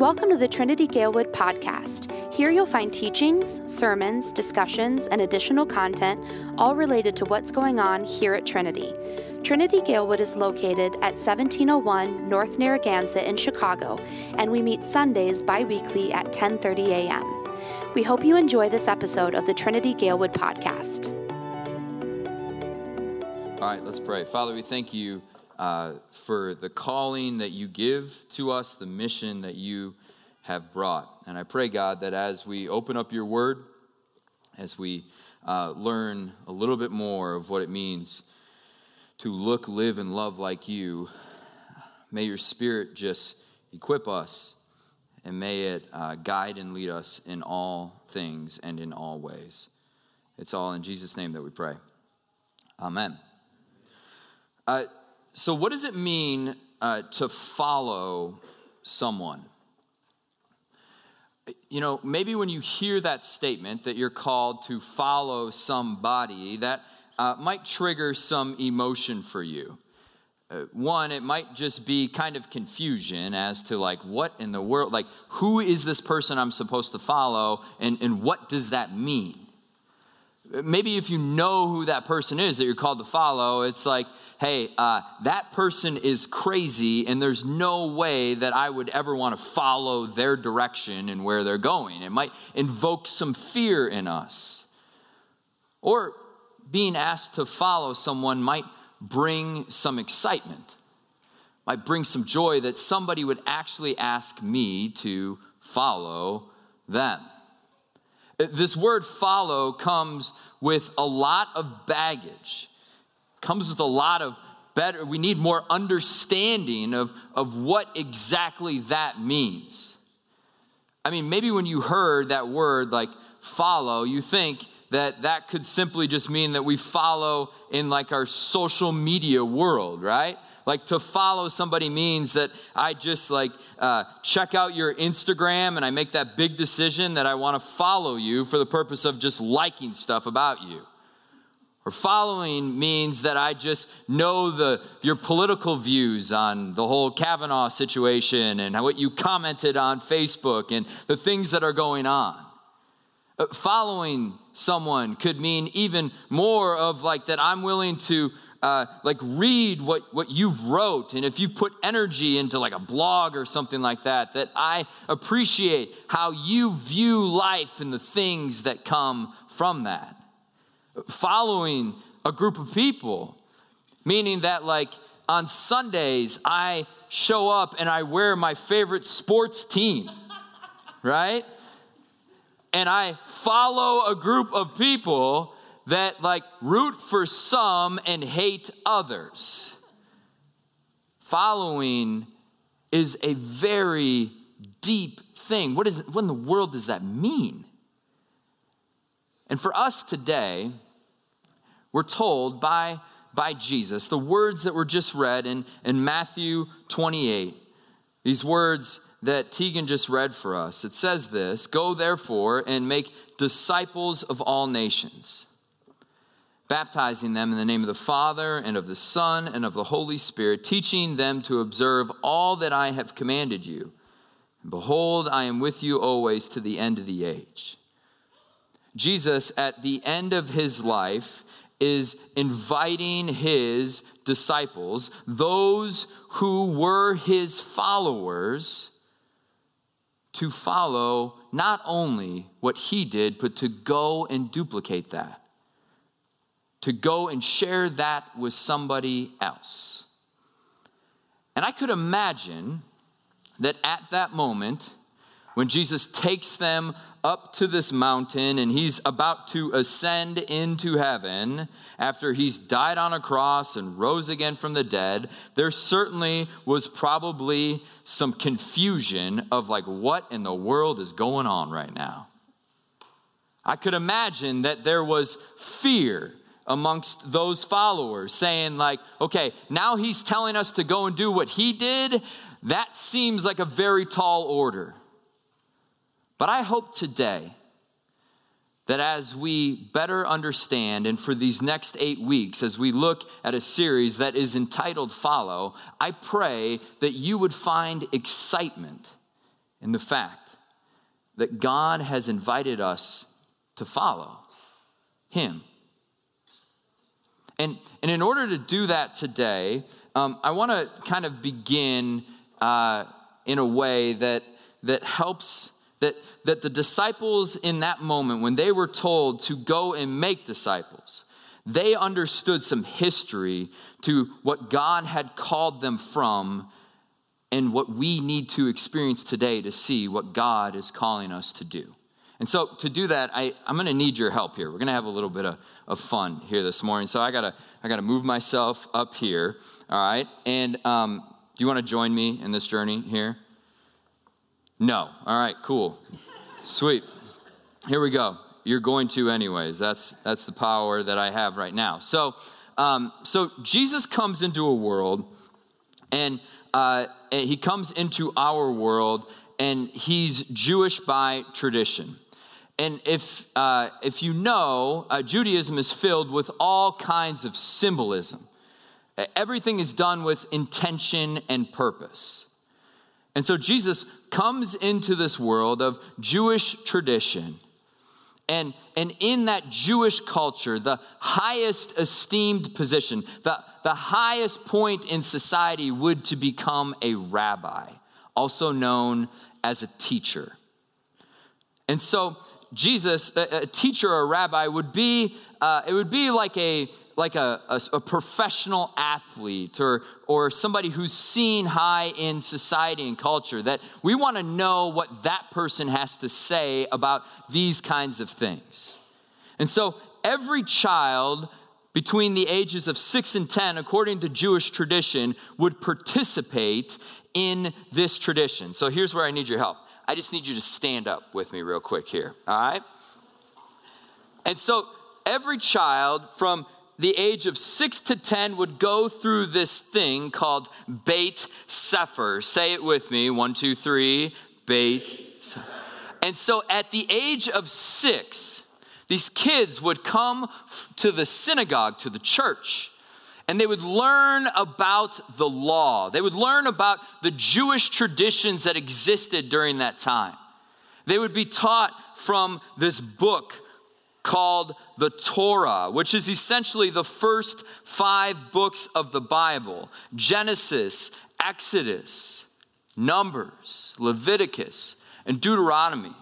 Welcome to the Trinity Galewood podcast. Here you'll find teachings, sermons, discussions, and additional content, all related to what's going on here at Trinity. Trinity Galewood is located at 1701 North Narragansett in Chicago, and we meet Sundays bi-weekly at 10:30 a.m. We hope you enjoy this episode of the Trinity Galewood podcast. All right, let's pray. Father, we thank you uh, for the calling that you give to us, the mission that you have brought. And I pray, God, that as we open up your word, as we uh, learn a little bit more of what it means to look, live, and love like you, may your spirit just equip us and may it uh, guide and lead us in all things and in all ways. It's all in Jesus' name that we pray. Amen. Uh, so, what does it mean uh, to follow someone? You know, maybe when you hear that statement that you're called to follow somebody, that uh, might trigger some emotion for you. Uh, one, it might just be kind of confusion as to like what in the world, like who is this person I'm supposed to follow and, and what does that mean? Maybe if you know who that person is that you're called to follow, it's like, hey, uh, that person is crazy, and there's no way that I would ever want to follow their direction and where they're going. It might invoke some fear in us. Or being asked to follow someone might bring some excitement, might bring some joy that somebody would actually ask me to follow them. This word follow comes with a lot of baggage, comes with a lot of better, we need more understanding of, of what exactly that means. I mean, maybe when you heard that word like follow, you think that that could simply just mean that we follow in like our social media world, right? Like to follow somebody means that I just like uh, check out your Instagram and I make that big decision that I want to follow you for the purpose of just liking stuff about you. Or following means that I just know the, your political views on the whole Kavanaugh situation and what you commented on Facebook and the things that are going on. Uh, following someone could mean even more of like that I'm willing to uh, like read what, what you've wrote. And if you put energy into like a blog or something like that that i appreciate how you view life and the things that come from that. Following a group of people meaning that like on sundays i show up and i wear my favorite sports team right? And i follow a group of people that like root for some and hate others. Following is a very deep thing. What, is, what in the world does that mean? And for us today, we're told by, by Jesus, the words that were just read in, in Matthew 28, these words that Tegan just read for us. It says this Go therefore and make disciples of all nations baptizing them in the name of the Father and of the Son and of the Holy Spirit, teaching them to observe all that I have commanded you. And behold, I am with you always to the end of the age. Jesus, at the end of his life, is inviting his disciples, those who were his followers, to follow not only what he did, but to go and duplicate that to go and share that with somebody else. And I could imagine that at that moment, when Jesus takes them up to this mountain and he's about to ascend into heaven after he's died on a cross and rose again from the dead, there certainly was probably some confusion of like, what in the world is going on right now? I could imagine that there was fear amongst those followers, saying, like, okay, now he's telling us to go and do what he did. That seems like a very tall order. But I hope today that as we better understand, and for these next eight weeks, as we look at a series that is entitled Follow, I pray that you would find excitement in the fact that God has invited us to follow Him. And, and in order to do that today, um, I want to kind of begin uh, in a way that, that helps that, that the disciples in that moment, when they were told to go and make disciples, they understood some history to what God had called them from and what we need to experience today to see what God is calling us to do. And so, to do that, I, I'm going to need your help here. We're going to have a little bit of, of fun here this morning. So, I got to I gotta move myself up here. All right. And um, do you want to join me in this journey here? No. All right, cool. Sweet. Here we go. You're going to anyways. That's that's the power that I have right now. So um, so Jesus comes into a world and uh, he comes into our world and he's Jewish by tradition. And if, uh, if you know, uh, Judaism is filled with all kinds of symbolism. Everything is done with intention and purpose. And so Jesus comes into this world of Jewish tradition. And, and in that Jewish culture, the highest esteemed position, the, the highest point in society would to become a rabbi, also known as a teacher. And so Jesus, a, a teacher or a rabbi, would be, uh, it would be like a, like a, a, a, professional athlete or, or somebody who's seen high in society and culture, that we want to know what that person has to say about these kinds of things. And so every child between the ages of 6 and 10, according to Jewish tradition, would participate in this tradition. So here's where I need your help. I just need you to stand up with me real quick here, all right? And so every child from the age of six to 10 would go through this thing called Beit Sefer. Say it with me one, two, three, Beit And so at the age of six, these kids would come to the synagogue, to the church, and they would learn about the law. They would learn about the Jewish traditions that existed during that time. They would be taught from this book called the Torah, which is essentially the first five books of the Bible Genesis, Exodus, Numbers, Leviticus, and Deuteronomy.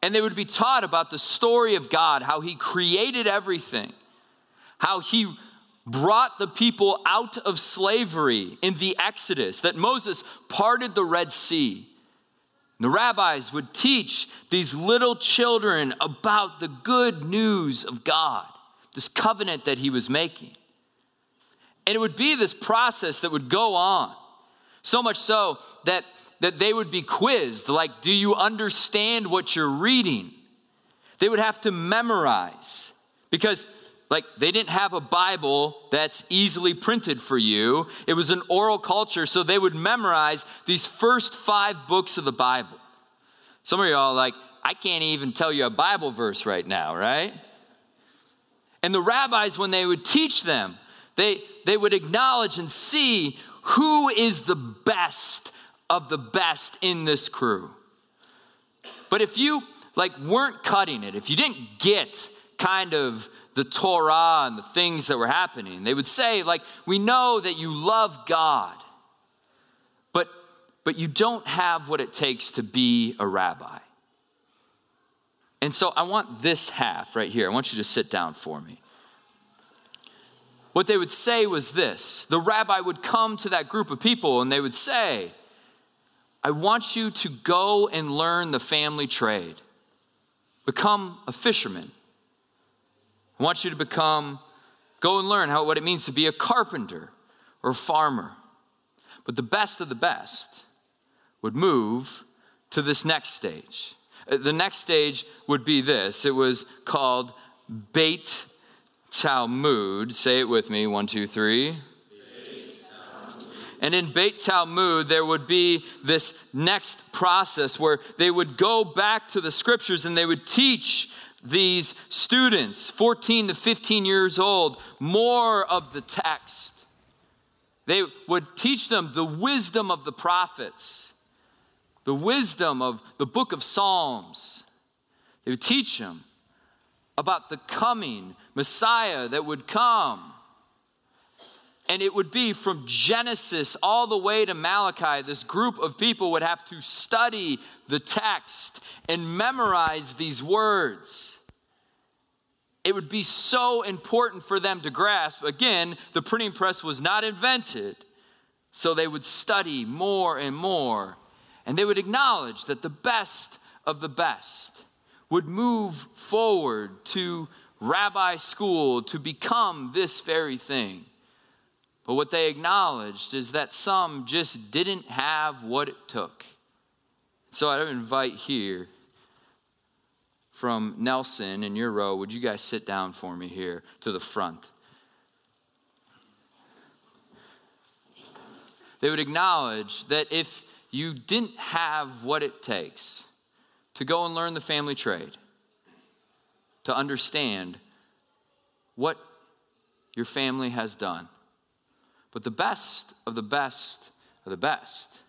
And they would be taught about the story of God, how He created everything, how He brought the people out of slavery in the Exodus, that Moses parted the Red Sea the rabbis would teach these little children about the good news of God, this covenant that he was making. And it would be this process that would go on, so much so that, that they would be quizzed like, Do you understand what you're reading? They would have to memorize because like they didn't have a Bible that's easily printed for you. It was an oral culture, so they would memorize these first five books of the Bible. Some of y'all like, I can't even tell you a Bible verse right now, right? And the rabbis, when they would teach them, they, they would acknowledge and see who is the best of the best in this crew. But if you like weren't cutting it, if you didn't get kind of the Torah and the things that were happening. They would say, like, we know that you love God, but, but you don't have what it takes to be a rabbi. And so I want this half right here. I want you to sit down for me. What they would say was this the rabbi would come to that group of people and they would say, I want you to go and learn the family trade, become a fisherman. I want you to become, go and learn how, what it means to be a carpenter or a farmer. But the best of the best would move to this next stage. Uh, the next stage would be this it was called Beit Talmud. Say it with me one, two, three. And in Beit Talmud, there would be this next process where they would go back to the scriptures and they would teach these students, 14 to 15 years old, more of the text. They would teach them the wisdom of the prophets, the wisdom of the book of Psalms. They would teach them about the coming Messiah that would come. And it would be from Genesis all the way to Malachi. This group of people would have to study the text and memorize these words. It would be so important for them to grasp. Again, the printing press was not invented, so they would study more and more. And they would acknowledge that the best of the best would move forward to rabbi school to become this very thing. But what they acknowledged is that some just didn't have what it took. So I invite here from Nelson in your row, would you guys sit down for me here to the front? They would acknowledge that if you didn't have what it takes to go and learn the family trade, to understand what your family has done. But the best of the best of the best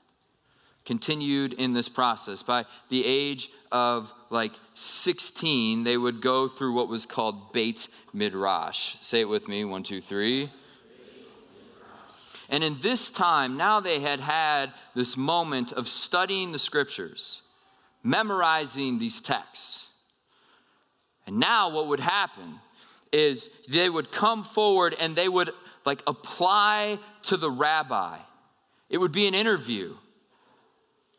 continued in this process. By the age of like 16, they would go through what was called Beit Midrash. Say it with me one, two, three. And in this time, now they had had this moment of studying the scriptures, memorizing these texts. And now what would happen is they would come forward and they would like apply to the rabbi. It would be an interview.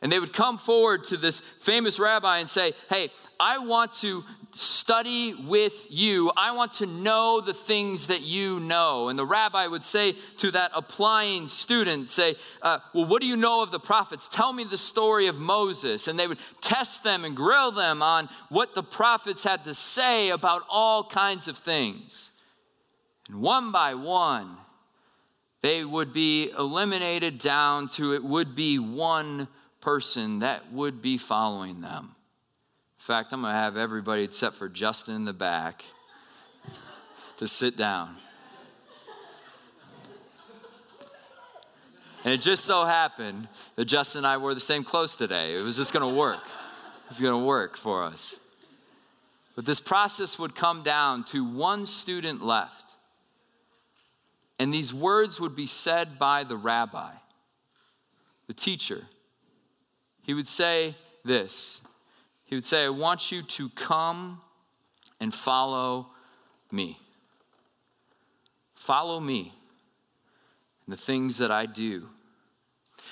And they would come forward to this famous rabbi and say, Hey, I want to study with you. I want to know the things that you know. And the rabbi would say to that applying student, Say, uh, Well, what do you know of the prophets? Tell me the story of Moses. And they would test them and grill them on what the prophets had to say about all kinds of things. And one by one, they would be eliminated down to it would be one person that would be following them. In fact, I'm going to have everybody except for Justin in the back to sit down. And it just so happened that Justin and I wore the same clothes today. It was just going to work. It's going to work for us. But this process would come down to one student left. And these words would be said by the rabbi, the teacher, he would say this He would say, I want you to come and follow me. Follow me and the things that I do.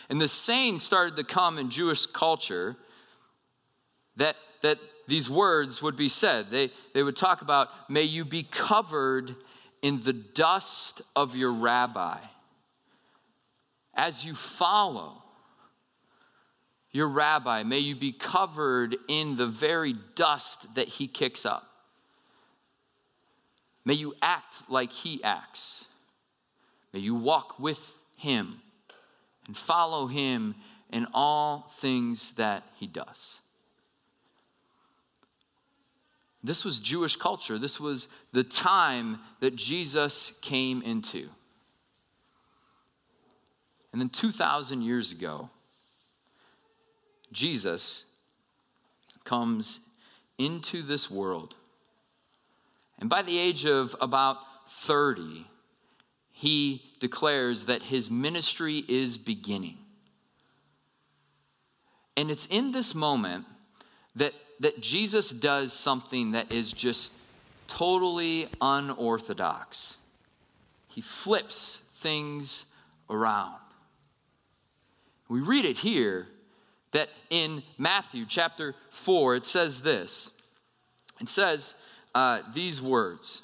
And the saying started to come in Jewish culture that, that these words would be said. They, they would talk about, may you be covered in the dust of your rabbi as you follow your rabbi, may you be covered in the very dust that he kicks up. May you act like he acts. May you walk with him and follow him in all things that he does. This was Jewish culture. This was the time that Jesus came into. And then 2,000 years ago, Jesus comes into this world. And by the age of about 30, he declares that his ministry is beginning. And it's in this moment that, that Jesus does something that is just totally unorthodox. He flips things around. We read it here that in Matthew chapter 4, it says this. It says uh, these words.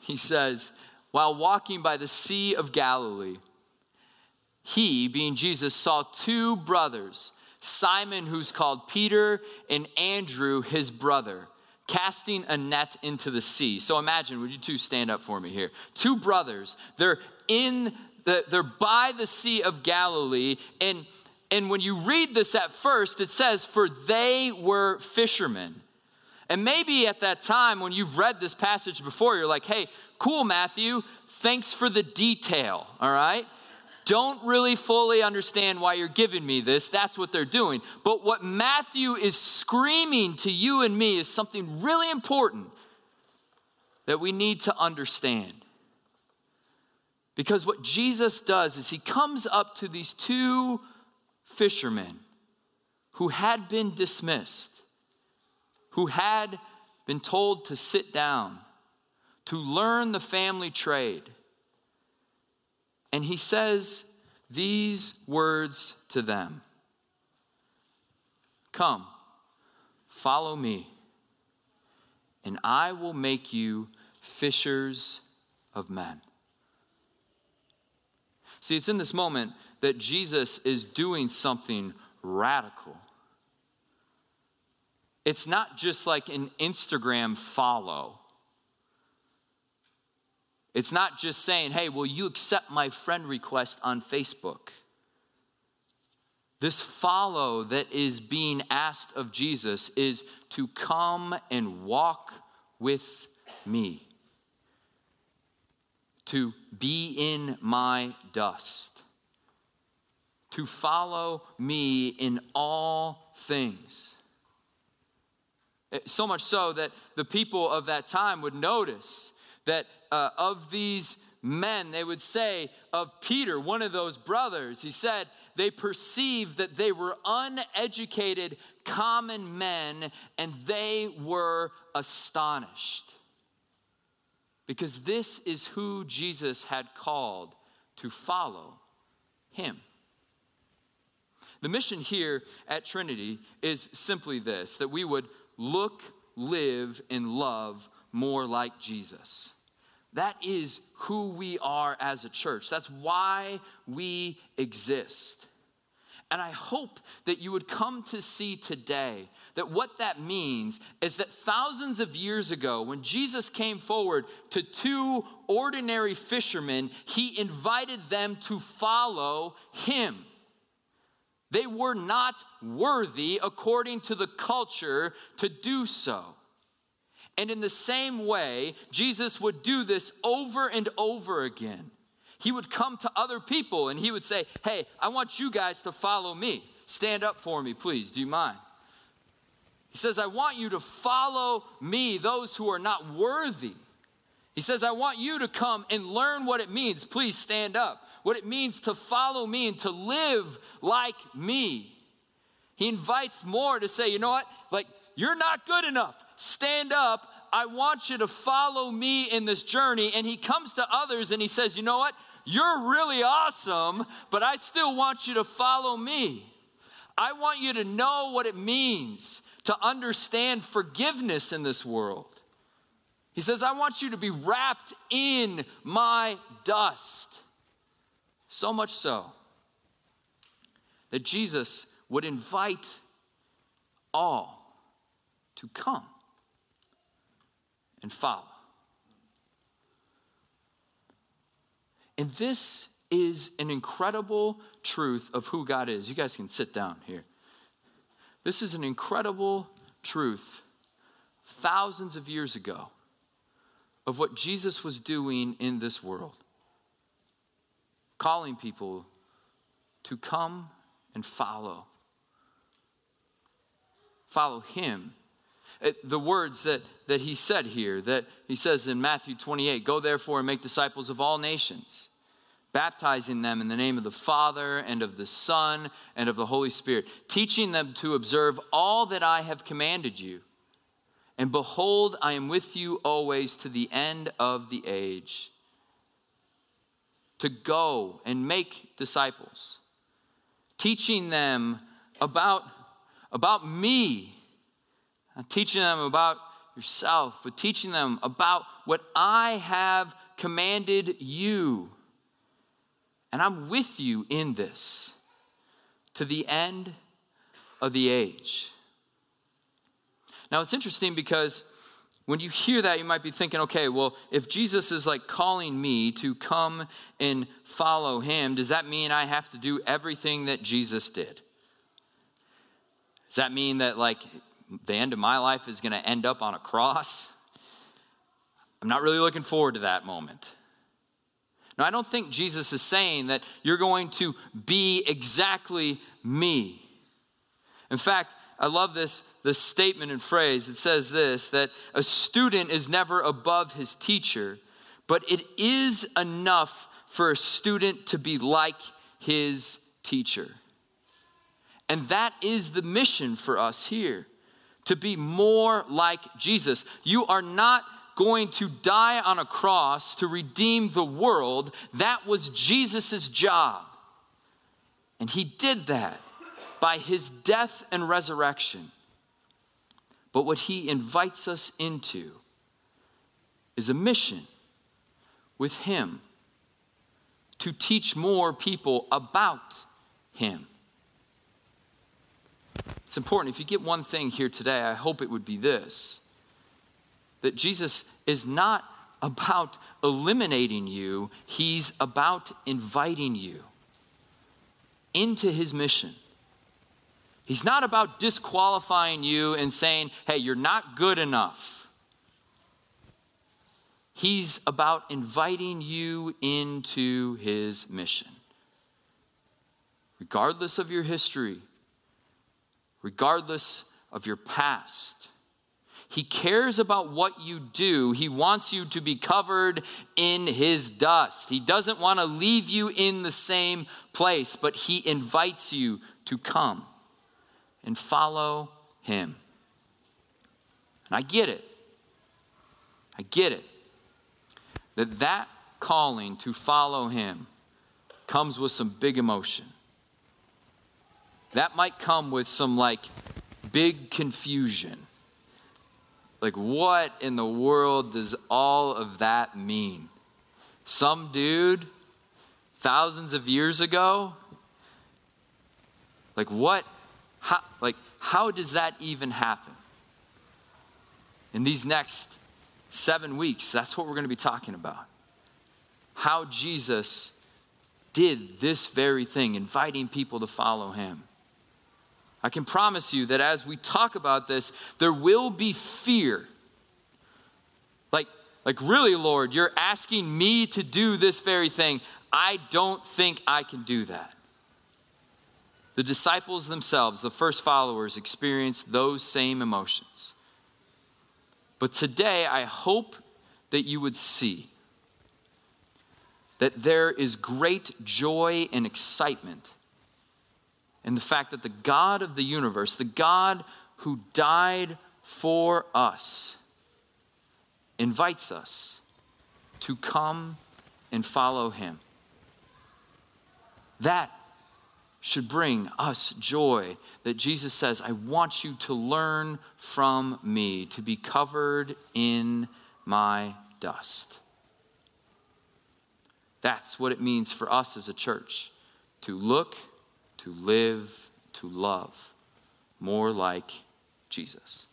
He says, While walking by the Sea of Galilee, he, being Jesus, saw two brothers, Simon, who's called Peter, and Andrew, his brother, casting a net into the sea. So imagine, would you two stand up for me here? Two brothers, they're in the, they're by the Sea of Galilee, and and when you read this at first, it says, For they were fishermen. And maybe at that time when you've read this passage before, you're like, hey, cool, Matthew, thanks for the detail, all right? Don't really fully understand why you're giving me this. That's what they're doing. But what Matthew is screaming to you and me is something really important that we need to understand. Because what Jesus does is he comes up to these two fishermen who had been dismissed, who had been told to sit down, to learn the family trade. And he says these words to them Come, follow me, and I will make you fishers of men. See, it's in this moment that Jesus is doing something radical. It's not just like an Instagram follow. It's not just saying, hey, will you accept my friend request on Facebook? This follow that is being asked of Jesus is to come and walk with me to be in my dust, to follow me in all things. Eh, so much so that the people of that time would notice that uh, of these men, they would say of Peter, one of those brothers, he said, they perceived that they were uneducated, common men, and they were astonished because this is who Jesus had called to follow him. The mission here at Trinity is simply this that we would look, live, and love more like Jesus. That is who we are as a church. That's why we exist. And I hope that you would come to see today that what that means is that thousands of years ago, when Jesus came forward to two ordinary fishermen, he invited them to follow him. They were not worthy, according to the culture, to do so. And in the same way, Jesus would do this over and over again. He would come to other people and he would say, Hey, I want you guys to follow me. Stand up for me, please. Do you mind? He says, I want you to follow me, those who are not worthy. He says, I want you to come and learn what it means. Please stand up. What it means to follow me and to live like me. He invites more to say, you know what? Like, you're not good enough. Stand up. I want you to follow me in this journey. And he comes to others and he says, you know what? You're really awesome, but I still want you to follow me. I want you to know what it means to understand forgiveness in this world. He says, I want you to be wrapped in my dust. So much so that Jesus would invite all to come and follow. And this is an incredible truth of who God is. You guys can sit down here. This is an incredible truth thousands of years ago of what Jesus was doing in this world, calling people to come and follow. Follow him. It, the words that, that he said here, that he says in Matthew 28 Go therefore and make disciples of all nations baptizing them in the name of the Father and of the Son and of the Holy Spirit, teaching them to observe all that I have commanded you. And behold, I am with you always to the end of the age. To go and make disciples, teaching them about, about me, Not teaching them about yourself, but teaching them about what I have commanded you. And I'm with you in this to the end of the age. Now, it's interesting because when you hear that, you might be thinking, okay, well, if Jesus is like calling me to come and follow him, does that mean I have to do everything that Jesus did? Does that mean that, like, the end of my life is going to end up on a cross. I'm not really looking forward to that moment. Now, I don't think Jesus is saying that you're going to be exactly me. In fact, I love this, this statement and phrase. It says this that a student is never above his teacher, but it is enough for a student to be like his teacher. And that is the mission for us here to be more like Jesus. You are not going to die on a cross to redeem the world. That was Jesus' job. And he did that by his death and resurrection. But what he invites us into is a mission with him to teach more people about him. It's important. If you get one thing here today, I hope it would be this that Jesus is not about eliminating you, he's about inviting you into his mission. He's not about disqualifying you and saying, hey, you're not good enough. He's about inviting you into his mission. Regardless of your history, regardless of your past, he cares about what you do. He wants you to be covered in His dust. He doesn't want to leave you in the same place, but He invites you to come and follow Him. And I get it. I get it. That that calling to follow Him comes with some big emotion. That might come with some like big confusion like, what in the world does all of that mean? Some dude thousands of years ago? Like, what? How, like, how does that even happen? In these next seven weeks, that's what we're going to be talking about. How Jesus did this very thing, inviting people to follow him. I can promise you that as we talk about this, there will be fear. Like, like really, Lord, you're asking me to do this very thing. I don't think I can do that. The disciples themselves, the first followers, experienced those same emotions. But today, I hope that you would see that there is great joy and excitement in the fact that the God of the universe, the God who died for us, invites us to come and follow him. That should bring us joy that Jesus says, I want you to learn from me, to be covered in my dust. That's what it means for us as a church to look to live, to love more like Jesus.